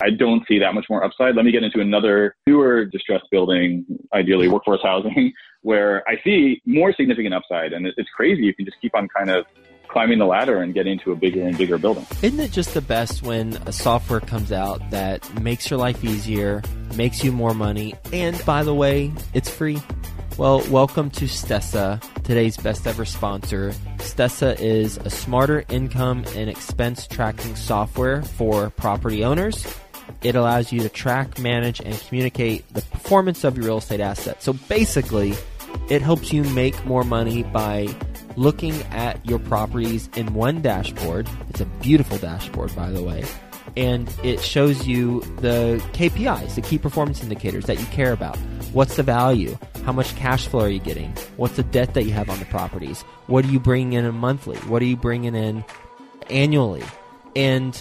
I don't see that much more upside. Let me get into another newer distressed building, ideally workforce housing, where I see more significant upside. And it's crazy. If you can just keep on kind of climbing the ladder and getting to a bigger and bigger building. Isn't it just the best when a software comes out that makes your life easier, makes you more money, and by the way, it's free? Well, welcome to Stessa, today's best ever sponsor. Stessa is a smarter income and expense tracking software for property owners. It allows you to track, manage, and communicate the performance of your real estate assets. So basically, it helps you make more money by looking at your properties in one dashboard. It's a beautiful dashboard, by the way and it shows you the KPIs, the key performance indicators that you care about. What's the value? How much cash flow are you getting? What's the debt that you have on the properties? What are you bringing in monthly? What are you bringing in annually? And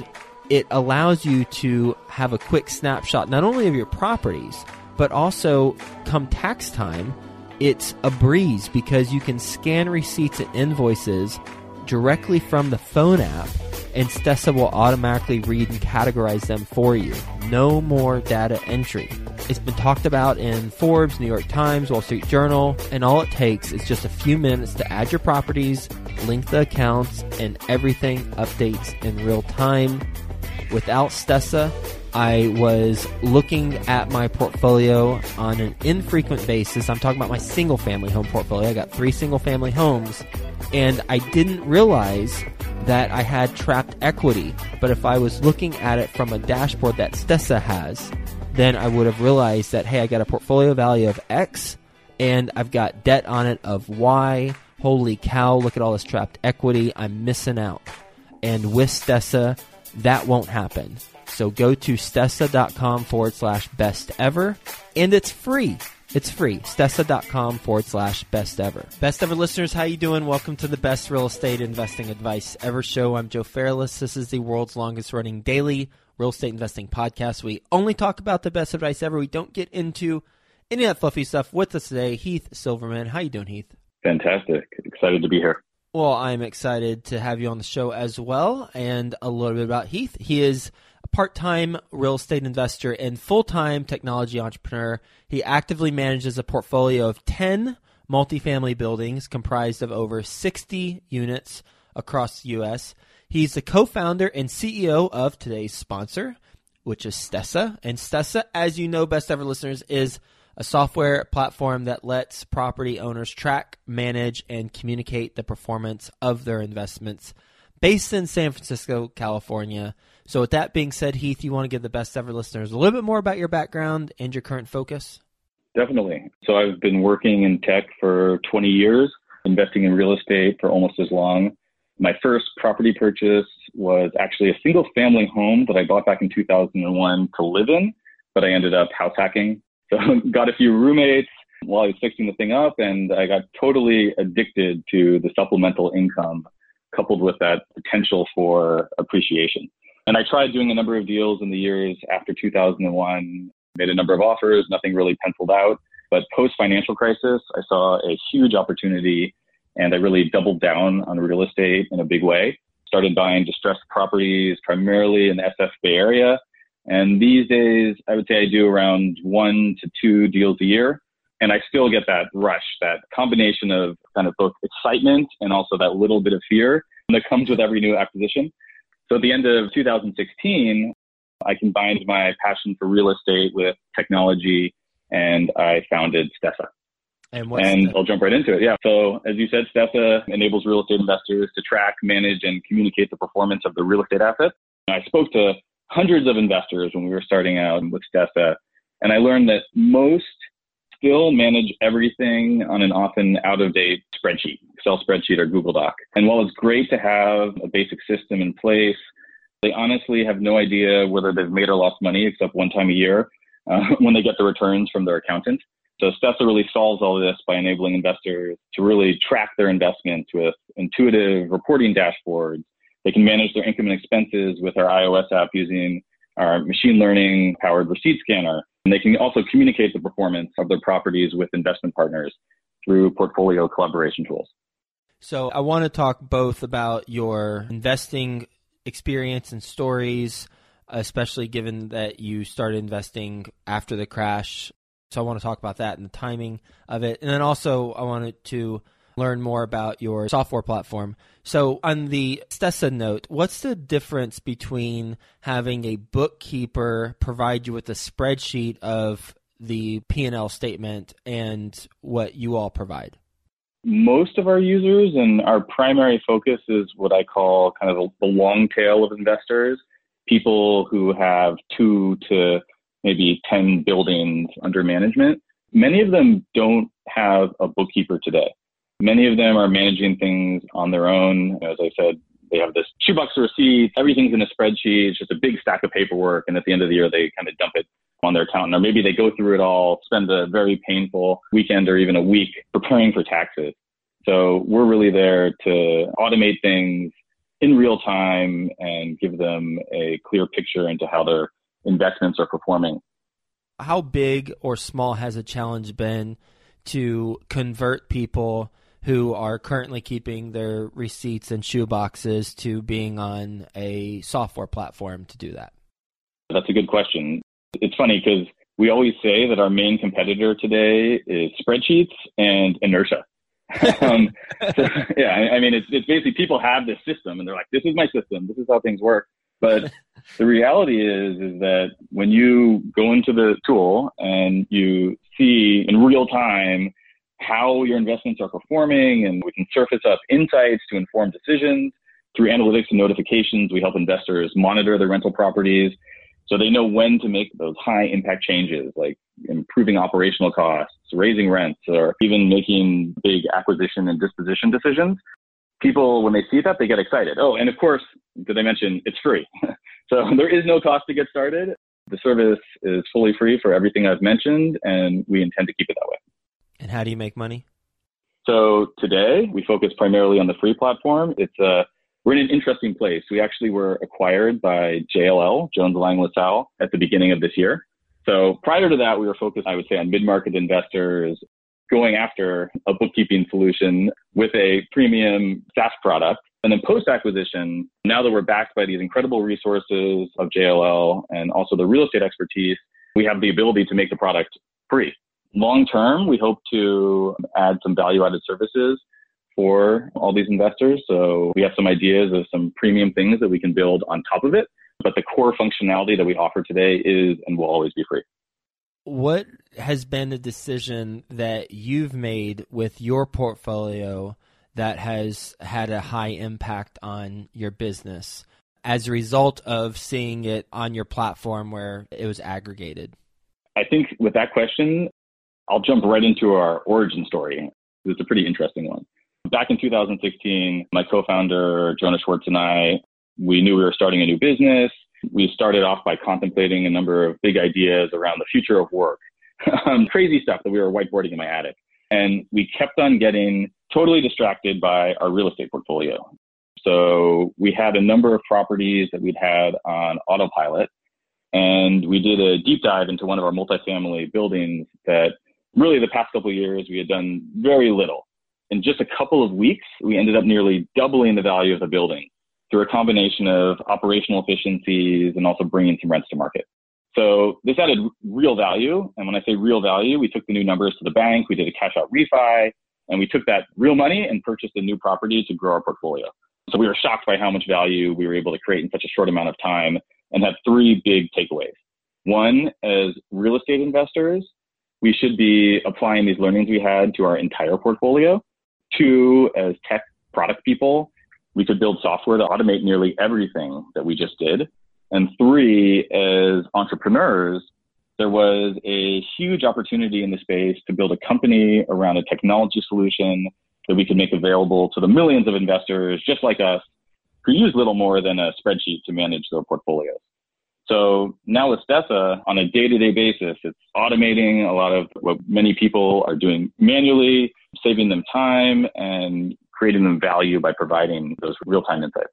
it allows you to have a quick snapshot not only of your properties, but also come tax time, it's a breeze because you can scan receipts and invoices directly from the phone app and Stessa will automatically read and categorize them for you. No more data entry. It's been talked about in Forbes, New York Times, Wall Street Journal, and all it takes is just a few minutes to add your properties, link the accounts, and everything updates in real time. Without Stessa, I was looking at my portfolio on an infrequent basis. I'm talking about my single family home portfolio. I got three single family homes, and I didn't realize that I had trapped equity. But if I was looking at it from a dashboard that Stessa has, then I would have realized that, hey, I got a portfolio value of X and I've got debt on it of Y. Holy cow, look at all this trapped equity. I'm missing out. And with Stessa, that won't happen. So go to stessa.com forward slash best ever, and it's free. It's free. Stessa.com forward slash best ever. Best ever listeners, how you doing? Welcome to the best real estate investing advice ever show. I'm Joe Fairless. This is the world's longest running daily real estate investing podcast. We only talk about the best advice ever. We don't get into any of that fluffy stuff. With us today, Heath Silverman. How you doing, Heath? Fantastic. Excited to be here. Well, I'm excited to have you on the show as well, and a little bit about Heath. He is a part time real estate investor and full time technology entrepreneur. He actively manages a portfolio of 10 multifamily buildings comprised of over 60 units across the U.S. He's the co founder and CEO of today's sponsor, which is Stessa. And Stessa, as you know, best ever listeners, is a software platform that lets property owners track, manage, and communicate the performance of their investments based in San Francisco, California. So, with that being said, Heath, you want to give the best ever listeners a little bit more about your background and your current focus? Definitely. So, I've been working in tech for 20 years, investing in real estate for almost as long. My first property purchase was actually a single family home that I bought back in 2001 to live in, but I ended up house hacking. So, got a few roommates while I was fixing the thing up, and I got totally addicted to the supplemental income coupled with that potential for appreciation. And I tried doing a number of deals in the years after 2001, made a number of offers, nothing really penciled out. But post financial crisis, I saw a huge opportunity and I really doubled down on real estate in a big way. Started buying distressed properties primarily in the SF Bay Area. And these days, I would say I do around one to two deals a year. And I still get that rush, that combination of kind of both excitement and also that little bit of fear that comes with every new acquisition. So at the end of 2016, I combined my passion for real estate with technology and I founded Stessa. And, and I'll jump right into it. Yeah. So as you said, Stessa enables real estate investors to track, manage, and communicate the performance of the real estate assets. I spoke to hundreds of investors when we were starting out with Stessa, and I learned that most still manage everything on an often out of date spreadsheet, Excel spreadsheet or Google Doc. And while it's great to have a basic system in place, they honestly have no idea whether they've made or lost money except one time a year uh, when they get the returns from their accountant. So Stessa really solves all this by enabling investors to really track their investments with intuitive reporting dashboards. They can manage their income and expenses with our iOS app using our machine learning powered receipt scanner. And they can also communicate the performance of their properties with investment partners through portfolio collaboration tools. So I want to talk both about your investing experience and stories, especially given that you started investing after the crash. So I want to talk about that and the timing of it. And then also, I wanted to learn more about your software platform. So, on the Stessa note, what's the difference between having a bookkeeper provide you with a spreadsheet of the P&L statement and what you all provide? Most of our users and our primary focus is what I call kind of the long tail of investors, people who have two to maybe 10 buildings under management. Many of them don't have a bookkeeper today. Many of them are managing things on their own. As I said, they have this shoebox of receipts, everything's in a spreadsheet, it's just a big stack of paperwork. And at the end of the year, they kind of dump it on their accountant, or maybe they go through it all, spend a very painful weekend or even a week preparing for taxes. So we're really there to automate things in real time and give them a clear picture into how their investments are performing. How big or small has a challenge been to convert people who are currently keeping their receipts and shoe boxes to being on a software platform to do that? That's a good question. It's funny because we always say that our main competitor today is spreadsheets and inertia. um, so, yeah, I mean, it's, it's basically people have this system and they're like, this is my system. This is how things work. But the reality is, is that when you go into the tool and you see in real time how your investments are performing and we can surface up insights to inform decisions through analytics and notifications, we help investors monitor their rental properties so they know when to make those high impact changes, like improving operational costs, raising rents, or even making big acquisition and disposition decisions. People, when they see that, they get excited. Oh, and of course, did I mention it's free? so there is no cost to get started. The service is fully free for everything I've mentioned, and we intend to keep it that way. And how do you make money? So today we focus primarily on the free platform. It's a we're in an interesting place. We actually were acquired by JLL, Jones Lang LaSalle, at the beginning of this year. So prior to that, we were focused, I would say, on mid-market investors going after a bookkeeping solution with a premium SaaS product. And then post acquisition, now that we're backed by these incredible resources of JLL and also the real estate expertise, we have the ability to make the product free. Long term, we hope to add some value added services for all these investors. So we have some ideas of some premium things that we can build on top of it. But the core functionality that we offer today is and will always be free. What has been the decision that you've made with your portfolio that has had a high impact on your business as a result of seeing it on your platform where it was aggregated? I think with that question, I'll jump right into our origin story. It's a pretty interesting one. Back in 2016, my co-founder, Jonah Schwartz and I, we knew we were starting a new business. We started off by contemplating a number of big ideas around the future of work, um, crazy stuff that we were whiteboarding in my attic. And we kept on getting totally distracted by our real estate portfolio. So we had a number of properties that we'd had on autopilot. And we did a deep dive into one of our multifamily buildings that really the past couple years we had done very little in just a couple of weeks, we ended up nearly doubling the value of the building through a combination of operational efficiencies and also bringing some rents to market. So this added real value. And when I say real value, we took the new numbers to the bank, we did a cash out refi, and we took that real money and purchased a new property to grow our portfolio. So we were shocked by how much value we were able to create in such a short amount of time and had three big takeaways. One, as real estate investors, we should be applying these learnings we had to our entire portfolio Two, as tech product people, we could build software to automate nearly everything that we just did. And three, as entrepreneurs, there was a huge opportunity in the space to build a company around a technology solution that we could make available to the millions of investors just like us who use little more than a spreadsheet to manage their portfolios. So now with Stessa, on a day-to-day basis, it's automating a lot of what many people are doing manually, saving them time and creating them value by providing those real-time insights.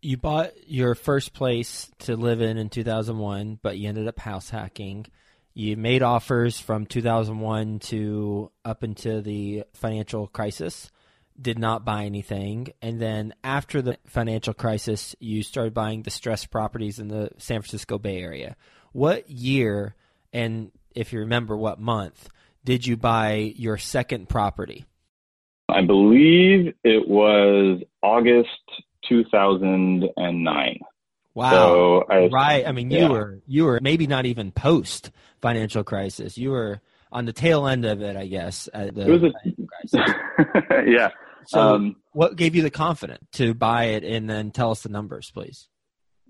You bought your first place to live in in 2001, but you ended up house hacking. You made offers from 2001 to up into the financial crisis. Did not buy anything. And then after the financial crisis, you started buying distressed properties in the San Francisco Bay Area. What year, and if you remember what month, did you buy your second property? I believe it was August 2009. Wow. So I, right. I mean, you yeah. were you were maybe not even post financial crisis. You were on the tail end of it, I guess. it was a, yeah. So, um, what gave you the confidence to buy it, and then tell us the numbers, please?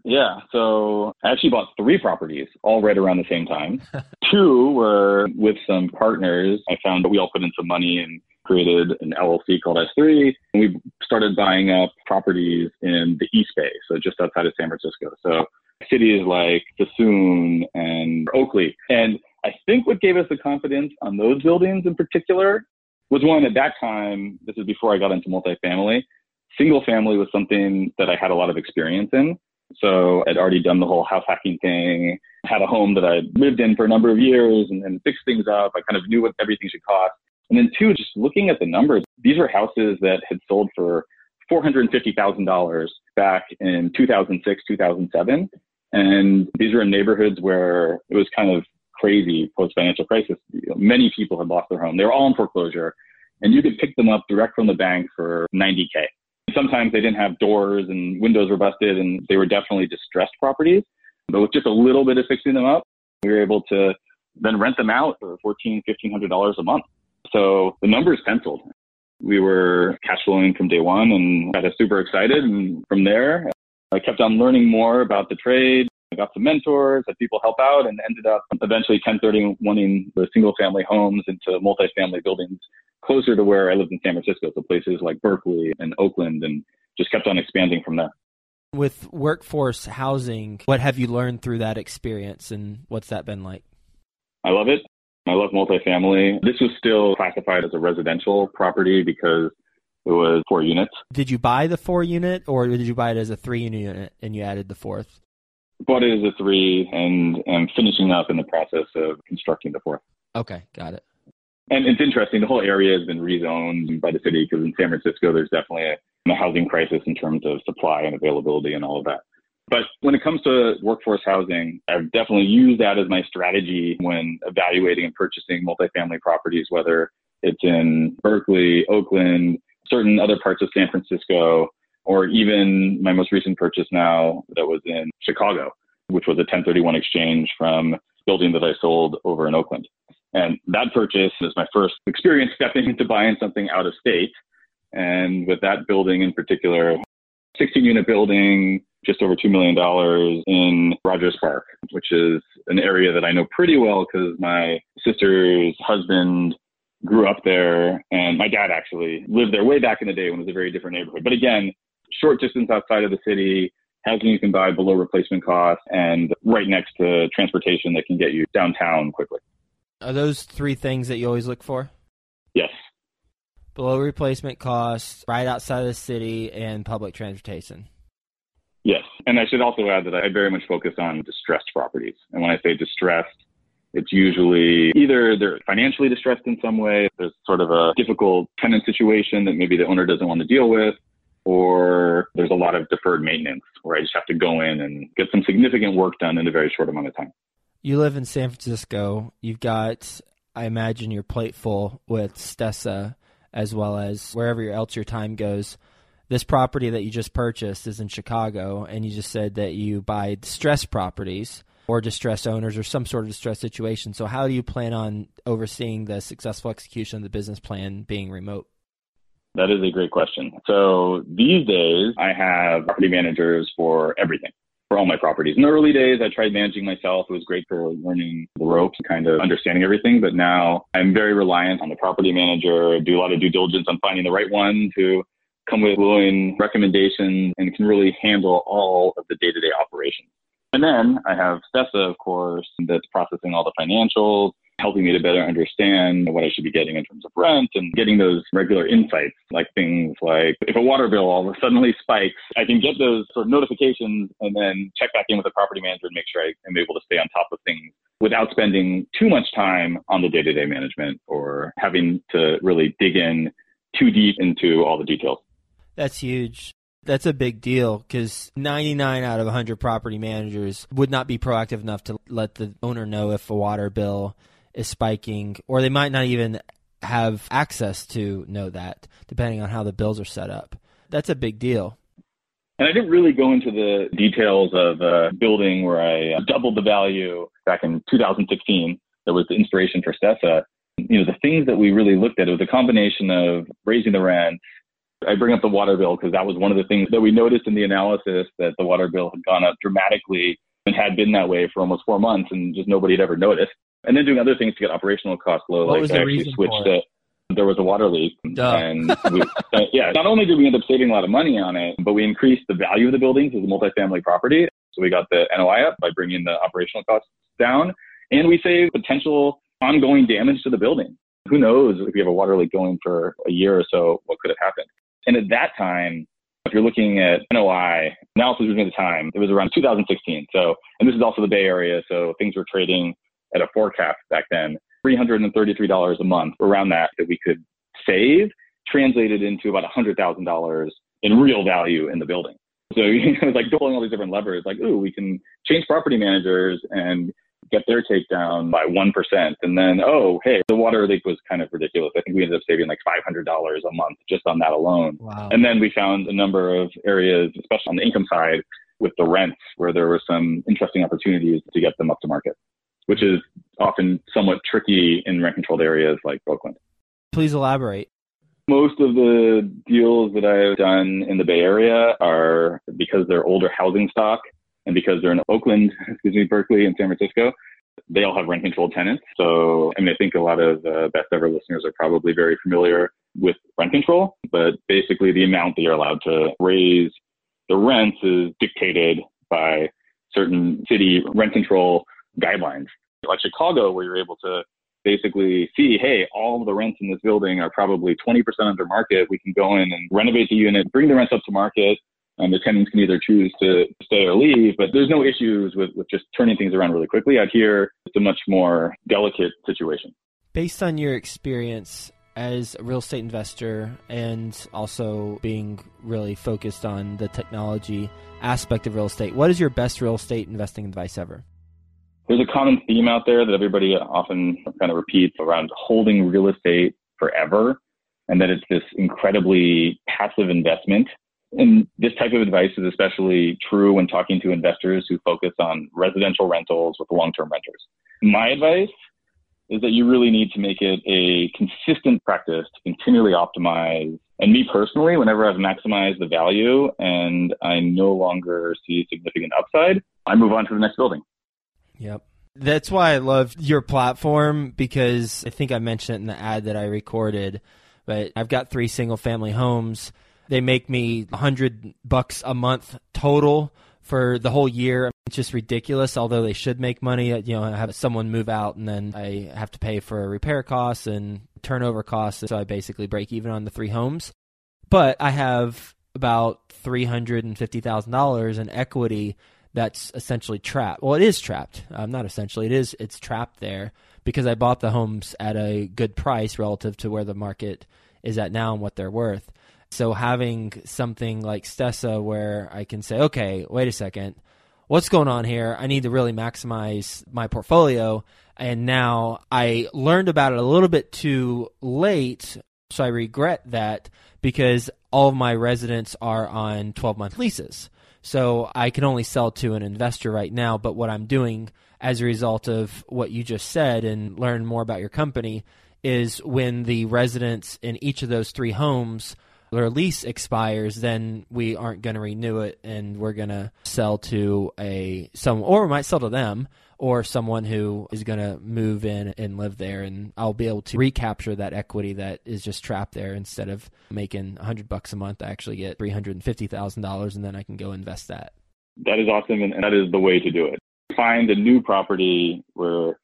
Yeah. So I actually bought three properties all right around the same time. Two were with some partners. I found that we all put in some money and created an LLC called S3. And we started buying up properties in the East Bay, so just outside of San Francisco. So cities like Suisun and Oakley. And I think what gave us the confidence on those buildings in particular was one at that time, this is before I got into multifamily, single family was something that I had a lot of experience in. So I'd already done the whole house hacking thing, had a home that I'd lived in for a number of years and then fixed things up. I kind of knew what everything should cost. And then two, just looking at the numbers, these were houses that had sold for $450,000 back in 2006, 2007. And these were in neighborhoods where it was kind of crazy post financial crisis. Many people had lost their home. They were all in foreclosure and you could pick them up direct from the bank for 90K. Sometimes they didn't have doors and windows were busted and they were definitely distressed properties. But with just a little bit of fixing them up, we were able to then rent them out for $1,400, $1,500 a month. So the numbers penciled. We were cash flowing from day one and got us super excited. And from there, I kept on learning more about the trade. I got some mentors, had people help out, and ended up eventually 1031ing the single family homes into multifamily buildings closer to where I lived in San Francisco. So places like Berkeley and Oakland, and just kept on expanding from there. With workforce housing, what have you learned through that experience and what's that been like? I love it. I love multifamily. This was still classified as a residential property because it was four units. Did you buy the four unit or did you buy it as a three unit and you added the fourth? Bought it as a three and am finishing up in the process of constructing the fourth. Okay, got it. And it's interesting. The whole area has been rezoned by the city because in San Francisco, there's definitely a, a housing crisis in terms of supply and availability and all of that. But when it comes to workforce housing, I've definitely used that as my strategy when evaluating and purchasing multifamily properties, whether it's in Berkeley, Oakland, certain other parts of San Francisco, or even my most recent purchase now that was in Chicago, which was a 1031 exchange from building that I sold over in Oakland. And that purchase is my first experience stepping into buying something out of state. And with that building in particular, 16 unit building, just over $2 million in Rogers Park, which is an area that I know pretty well because my sister's husband grew up there and my dad actually lived there way back in the day when it was a very different neighborhood. But again, short distance outside of the city, housing you can buy below replacement cost and right next to transportation that can get you downtown quickly. Are those three things that you always look for? Yes. Below replacement cost, right outside of the city, and public transportation. Yes. And I should also add that I very much focus on distressed properties. And when I say distressed, it's usually either they're financially distressed in some way, there's sort of a difficult tenant situation that maybe the owner doesn't want to deal with, or there's a lot of deferred maintenance where I just have to go in and get some significant work done in a very short amount of time. You live in San Francisco. You've got, I imagine, your plate full with Stessa as well as wherever else your time goes this property that you just purchased is in Chicago, and you just said that you buy distressed properties or distressed owners or some sort of distressed situation. So, how do you plan on overseeing the successful execution of the business plan being remote? That is a great question. So, these days, I have property managers for everything. For all my properties. In the early days, I tried managing myself. It was great for learning the ropes kind of understanding everything. But now I'm very reliant on the property manager, do a lot of due diligence on finding the right one to come with glowing recommendations and can really handle all of the day-to-day operations. And then I have Stessa, of course, that's processing all the financials, helping me to better understand what I should be getting in terms of rent and getting those regular insights, like things like if a water bill all of a suddenly spikes, I can get those sort of notifications and then check back in with the property manager and make sure I am able to stay on top of things without spending too much time on the day-to-day management or having to really dig in too deep into all the details. That's huge. That's a big deal because 99 out of 100 property managers would not be proactive enough to let the owner know if a water bill is spiking, or they might not even have access to know that, depending on how the bills are set up. That's a big deal. And I didn't really go into the details of a building where I uh, doubled the value back in 2016. That was the inspiration for Stessa. You know, the things that we really looked at, it was a combination of raising the rent, I bring up the water bill because that was one of the things that we noticed in the analysis that the water bill had gone up dramatically and had been that way for almost four months and just nobody had ever noticed. And then doing other things to get operational costs low, what like I actually switched it. There was a water leak, Duh. and we, uh, yeah, not only did we end up saving a lot of money on it, but we increased the value of the buildings as a multifamily property. So we got the NOI up by bringing the operational costs down, and we saved potential ongoing damage to the building. Who knows if we have a water leak going for a year or so, what could have happened? And at that time, if you're looking at NOI, analysis was at the time, it was around 2016. So, and this is also the Bay Area, so things were trading at a forecast back then, $333 a month, around that, that we could save, translated into about $100,000 in real value in the building. So it was like pulling all these different levers, like, ooh, we can change property managers and get their takedown by 1%. And then, oh, hey, the water leak was kind of ridiculous. I think we ended up saving like $500 a month just on that alone. Wow. And then we found a number of areas, especially on the income side with the rents, where there were some interesting opportunities to get them up to market, which is often somewhat tricky in rent controlled areas like Oakland. Please elaborate. Most of the deals that I've done in the Bay Area are because they're older housing stock and because they're in Oakland, excuse me, Berkeley, and San Francisco, they all have rent controlled tenants. So, I mean, I think a lot of uh, best ever listeners are probably very familiar with rent control, but basically the amount that you're allowed to raise the rents is dictated by certain city rent control guidelines. Like Chicago, where you're able to basically see, hey, all of the rents in this building are probably 20% under market. We can go in and renovate the unit, bring the rents up to market, and the tenants can either choose to stay or leave, but there's no issues with, with just turning things around really quickly. Out here, it's a much more delicate situation. Based on your experience as a real estate investor and also being really focused on the technology aspect of real estate, what is your best real estate investing advice ever? There's a common theme out there that everybody often kind of repeats around holding real estate forever and that it's this incredibly passive investment and this type of advice is especially true when talking to investors who focus on residential rentals with long term renters. My advice is that you really need to make it a consistent practice to continually optimize. And me personally, whenever I've maximized the value and I no longer see significant upside, I move on to the next building. Yep. That's why I love your platform because I think I mentioned it in the ad that I recorded, but I've got three single family homes they make me a hundred bucks a month total for the whole year. It's just ridiculous. Although they should make money, uh, you know, I have someone move out and then I have to pay for repair costs and turnover costs. So I basically break even on the three homes. But I have about three hundred and fifty thousand dollars in equity that's essentially trapped. Well, it is trapped. Um, not essentially. It is. It's trapped there because I bought the homes at a good price relative to where the market is at now and what they're worth. So having something like Stessa where I can say, okay, wait a second, what's going on here? I need to really maximize my portfolio. And now I learned about it a little bit too late. So I regret that because all of my residents are on 12 month leases. So I can only sell to an investor right now. But what I'm doing as a result of what you just said and learn more about your company is when the residents in each of those three homes their lease expires, then we aren't going to renew it, and we're going to sell to a some, or we might sell to them, or someone who is going to move in and live there, and I'll be able to recapture that equity that is just trapped there. Instead of making a hundred bucks a month, I actually get three hundred and then I can go invest that. That is awesome, and that is the way to do it. Find a new property where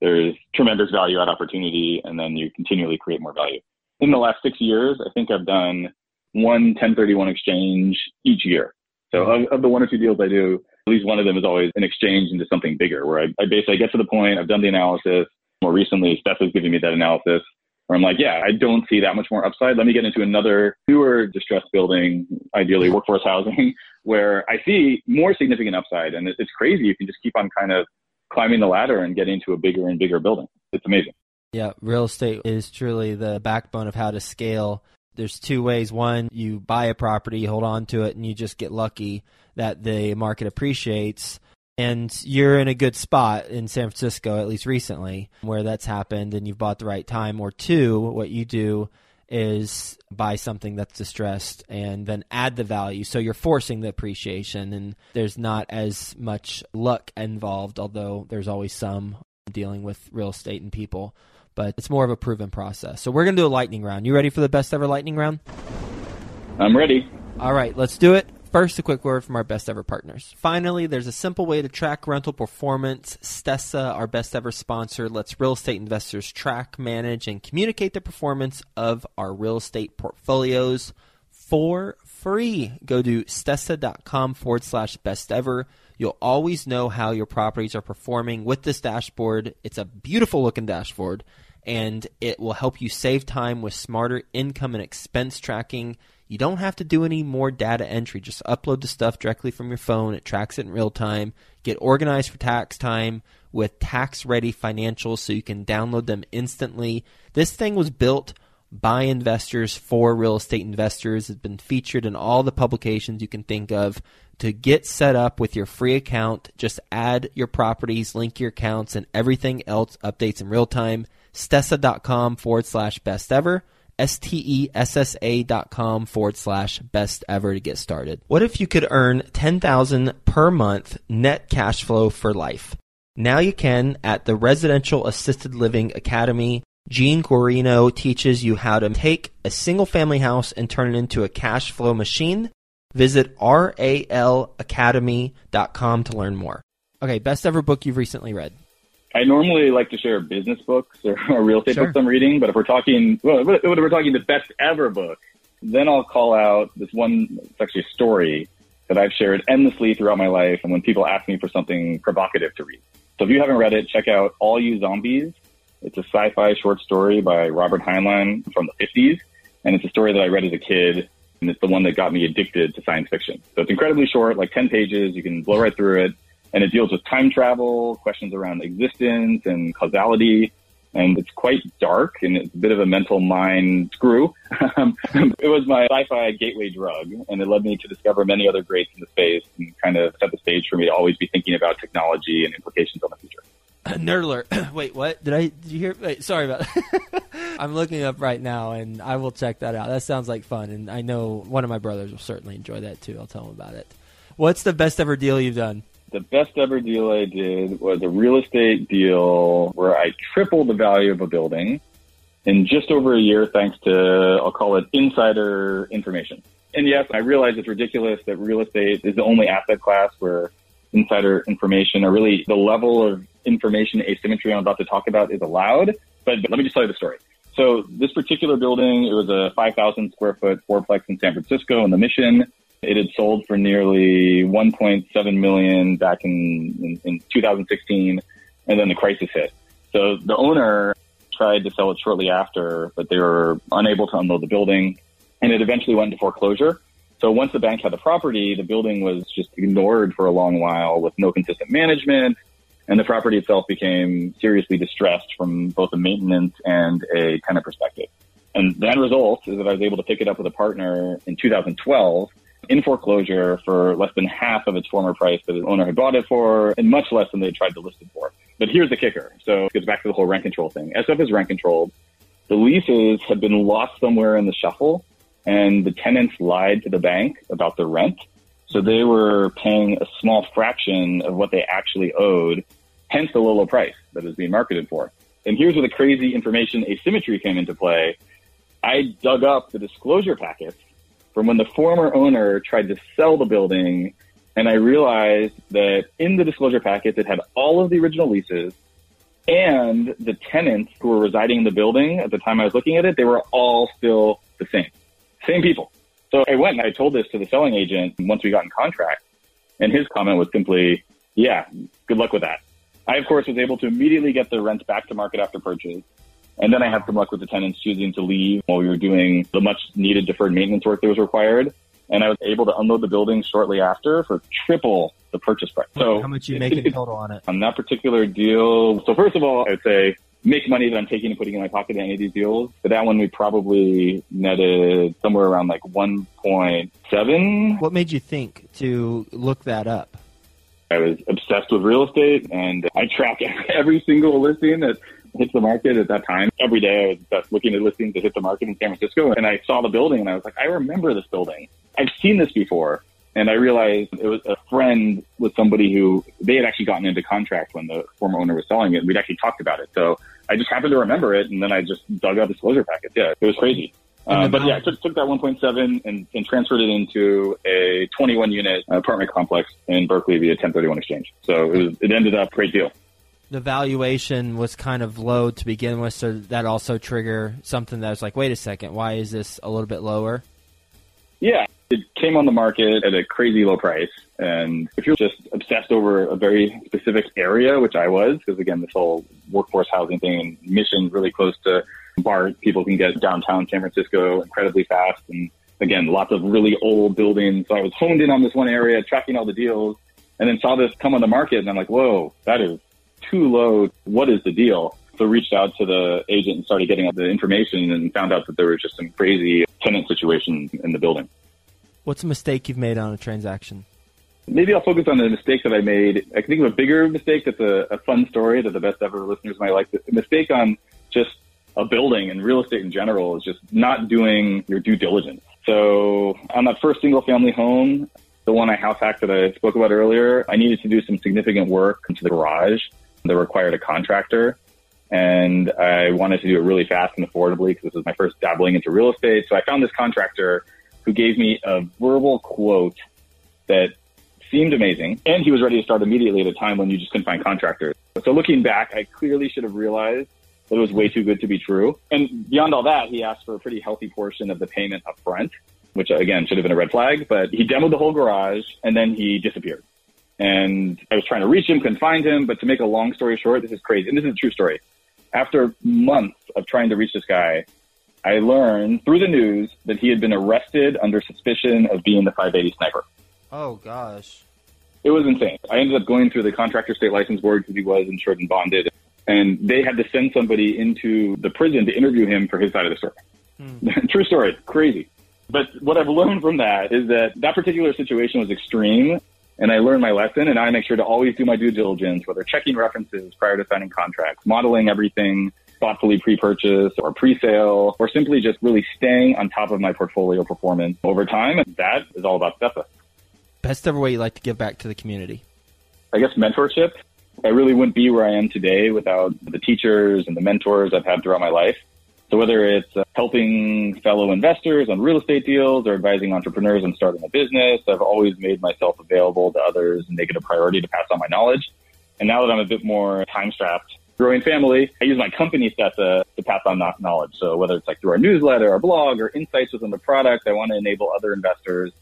there's tremendous value add opportunity, and then you continually create more value in the last six years, I think I've done one 1031 exchange each year. So of, of, the one or two deals I do, at least one of them is always an exchange into something bigger where I, I basically get to the point, I've done the analysis. More recently, Stessa has given me that analysis. where I'm like, yeah, I don't see that much more upside. Let me get into another newer distressed building, ideally workforce housing, where I see more significant upside. And it's crazy. You can just keep on kind of climbing the ladder and getting into a bigger and bigger building. It's amazing. Yeah, real estate is truly the backbone of how to scale. There's two ways. One, you buy a property, hold on to it, and you just get lucky that the market appreciates and you're in a good spot in San Francisco, at least recently, where that's happened and you've bought the right time. Or two, what you do is buy something that's distressed and then add the value. So you're forcing the appreciation, and there's not as much luck involved, although there's always some dealing with real estate and people. But it's more of a proven process. So we're going to do a lightning round. You ready for the best ever lightning round? I'm ready. All right, let's do it. First, a quick word from our best ever partners. Finally, there's a simple way to track rental performance. Stessa, our best ever sponsor, lets real estate investors track, manage, and communicate the performance of our real estate portfolios for free. Go to stessa.com forward slash best ever. You'll always know how your properties are performing with this dashboard. It's a beautiful looking dashboard and it will help you save time with smarter income and expense tracking. You don't have to do any more data entry. Just upload the stuff directly from your phone. It tracks it in real time. Get organized for tax time with tax ready financials so you can download them instantly. This thing was built by investors for real estate investors. It's been featured in all the publications you can think of. To get set up with your free account, just add your properties, link your accounts, and everything else updates in real time. Stessa.com forward slash best ever. S-T-E-S-S-A dot com forward slash best ever to get started. What if you could earn 10000 per month net cash flow for life? Now you can at the Residential Assisted Living Academy. Gene Guarino teaches you how to take a single family house and turn it into a cash flow machine. Visit ralacademy.com to learn more. Okay, best ever book you've recently read. I normally like to share business books or, or real estate sure. books I'm reading, but if we're talking, well, if we're talking the best ever book, then I'll call out this one. It's actually a story that I've shared endlessly throughout my life, and when people ask me for something provocative to read. So if you haven't read it, check out All You Zombies. It's a sci-fi short story by Robert Heinlein from the 50s, and it's a story that I read as a kid, and it's the one that got me addicted to science fiction. So it's incredibly short, like 10 pages. You can blow right through it and it deals with time travel, questions around existence and causality. And it's quite dark and it's a bit of a mental mind screw. It was my sci-fi gateway drug and it led me to discover many other greats in the space and kind of set the stage for me to always be thinking about technology and implications on the future. Nerd alert. Wait, what? Did I, did you hear? Wait, sorry about I'm looking up right now and I will check that out. That sounds like fun. And I know one of my brothers will certainly enjoy that too. I'll tell him about it. What's the best ever deal you've done? The best ever deal I did was a real estate deal where I tripled the value of a building in just over a year, thanks to, I'll call it insider information. And yes, I realize it's ridiculous that real estate is the only asset class where insider information or really the level of information asymmetry I'm about to talk about is allowed. But, let me just tell you the story. So this particular building, it was a 5,000 square foot fourplex in San Francisco in the Mission. It had sold for nearly 1.7 million back in, in, in 2016, and then the crisis hit. So the owner tried to sell it shortly after, but they were unable to unload the building, and it eventually went into foreclosure. So once the bank had the property, the building was just ignored for a long while with no consistent management, and the property itself became seriously distressed from both a maintenance and a tenant perspective. And the end result is that I was able to pick it up with a partner in 2012 in foreclosure for less than half of its former price that the owner had bought it for, and much less than they tried to list it for. But here's the kicker. So it goes back to the whole rent control thing. SF is rent controlled. The leases had been lost somewhere in the shuffle, and the tenants lied to the bank about the rent. So they were paying a small fraction of what they actually owed, hence the low, low price that is being marketed for. And here's where the crazy information asymmetry came into play. I dug up the disclosure packets from when the former owner tried to sell the building. And I realized that in the disclosure packets, it had all of the original leases and the tenants who were residing in the building at the time I was looking at it, they were all still the same, same people. So I went and I told this to the selling agent once we got in contract. And his comment was simply, yeah, good luck with that. I, of course, was able to immediately get the rents back to market after purchase. And then I had some luck with the tenants choosing to leave while we were doing the much needed deferred maintenance work that was required. And I was able to unload the building shortly after for triple the purchase price. So how much you make in total on it? On that particular deal. So first of all, I'd say make money that I'm taking and putting in my pocket in any of these deals. But that one we probably netted somewhere around like 1.7. What made you think to look that up? I was obsessed with real estate and I track every single listing that hits the market at that time. Every day I was just looking at listings that hit the market in San Francisco and I saw the building and I was like, I remember this building. I've seen this before. And I realized it was a friend with somebody who they had actually gotten into contract when the former owner was selling it. We'd actually talked about it. So I just happened to remember it. And then I just dug out disclosure packets. Yeah, it was crazy. Uh, but yeah, I took, took that 1.7 and, and, transferred it into a 21 unit apartment complex in Berkeley via 1031 exchange. So it was, it ended up great deal the valuation was kind of low to begin with, so that also trigger something that was like, wait a second, why is this a little bit lower? Yeah, it came on the market at a crazy low price. And if you're just obsessed over a very specific area, which I was, because again, this whole workforce housing thing and mission really close to BART, people can get downtown San Francisco incredibly fast. And again, lots of really old buildings. So I was honed in on this one area, tracking all the deals, and then saw this come on the market. And I'm like, whoa, that is too low. What is the deal? So reached out to the agent and started getting the information and found out that there was just some crazy tenant situation in the building. What's a mistake you've made on a transaction? Maybe I'll focus on the mistake that I made. I can think of a bigger mistake that's a, a fun story that the best ever listeners might like. The mistake on just a building and real estate in general is just not doing your due diligence. So on that first single family home, the one I house hacked that I spoke about earlier, I needed to do some significant work into the garage that required a contractor. And I wanted to do it really fast and affordably because this was my first dabbling into real estate. So I found this contractor who gave me a verbal quote that seemed amazing. And he was ready to start immediately at a time when you just couldn't find contractors. So looking back, I clearly should have realized that it was way too good to be true. And beyond all that, he asked for a pretty healthy portion of the payment up front, which again should have been a red flag, but he demoed the whole garage and then he disappeared. And I was trying to reach him, couldn't find him. But to make a long story short, this is crazy. And this is a true story. After months of trying to reach this guy, I learned through the news that he had been arrested under suspicion of being the 580 sniper. Oh, gosh. It was insane. I ended up going through the contractor state license board because he was insured and bonded. And they had to send somebody into the prison to interview him for his side of the story. Hmm. True story. Crazy. But what I've learned from that is that that particular situation was extreme and I learned my lesson and I make sure to always do my due diligence, whether checking references prior to signing contracts, modeling everything thoughtfully pre-purchase or pre-sale, or simply just really staying on top of my portfolio performance over time. And that is all about Stessa. Best ever way you like to give back to the community? I guess mentorship. I really wouldn't be where I am today without the teachers and the mentors I've had throughout my life. So whether it's uh, helping fellow investors on real estate deals or advising entrepreneurs on starting a business, I've always made myself available to others and make it a priority to pass on my knowledge. And now that I'm a bit more time strapped, growing family, I use my company set to, to pass on that knowledge. So whether it's like through our newsletter, our blog, or insights within the product, I want to enable other investors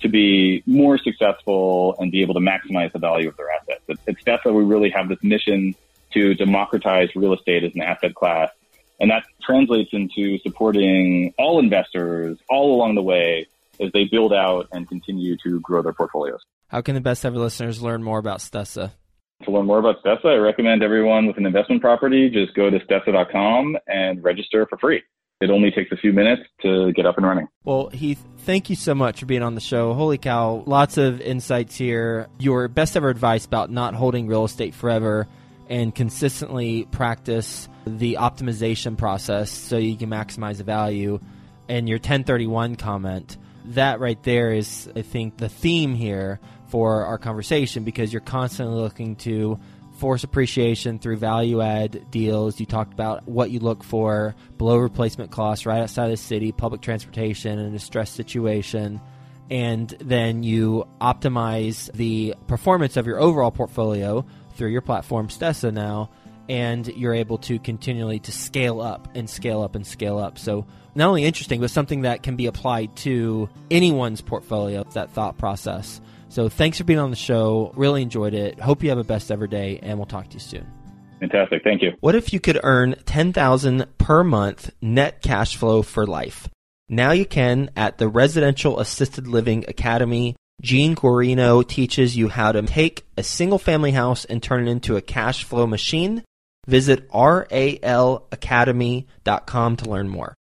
to be more successful and be able to maximize the value of their assets. It's Stessa we really have this mission to democratize real estate as an asset class and that translates into supporting all investors all along the way as they build out and continue to grow their portfolios. How can the best ever listeners learn more about Stessa? To learn more about Stessa, I recommend everyone with an investment property just go to stessa.com and register for free. It only takes a few minutes to get up and running. Well, Heath, thank you so much for being on the show. Holy cow, lots of insights here. Your best ever advice about not holding real estate forever and consistently practice the optimization process so you can maximize the value. And your 1031 comment, that right there is, I think, the theme here for our conversation because you're constantly looking to force appreciation through value add deals. You talked about what you look for below replacement costs right outside of the city, public transportation in a stress situation. And then you optimize the performance of your overall portfolio through your platform, Stessa now, and you're able to continually to scale up and scale up and scale up. So not only interesting, but something that can be applied to anyone's portfolio, that thought process. So thanks for being on the show. Really enjoyed it. Hope you have a best ever day, and we'll talk to you soon. Fantastic. Thank you. What if you could earn 10,000 per month net cash flow for life? Now you can at the Residential Assisted Living Academy. Gene Guarino teaches you how to take a single family house and turn it into a cash flow machine. Visit ralacademy.com to learn more.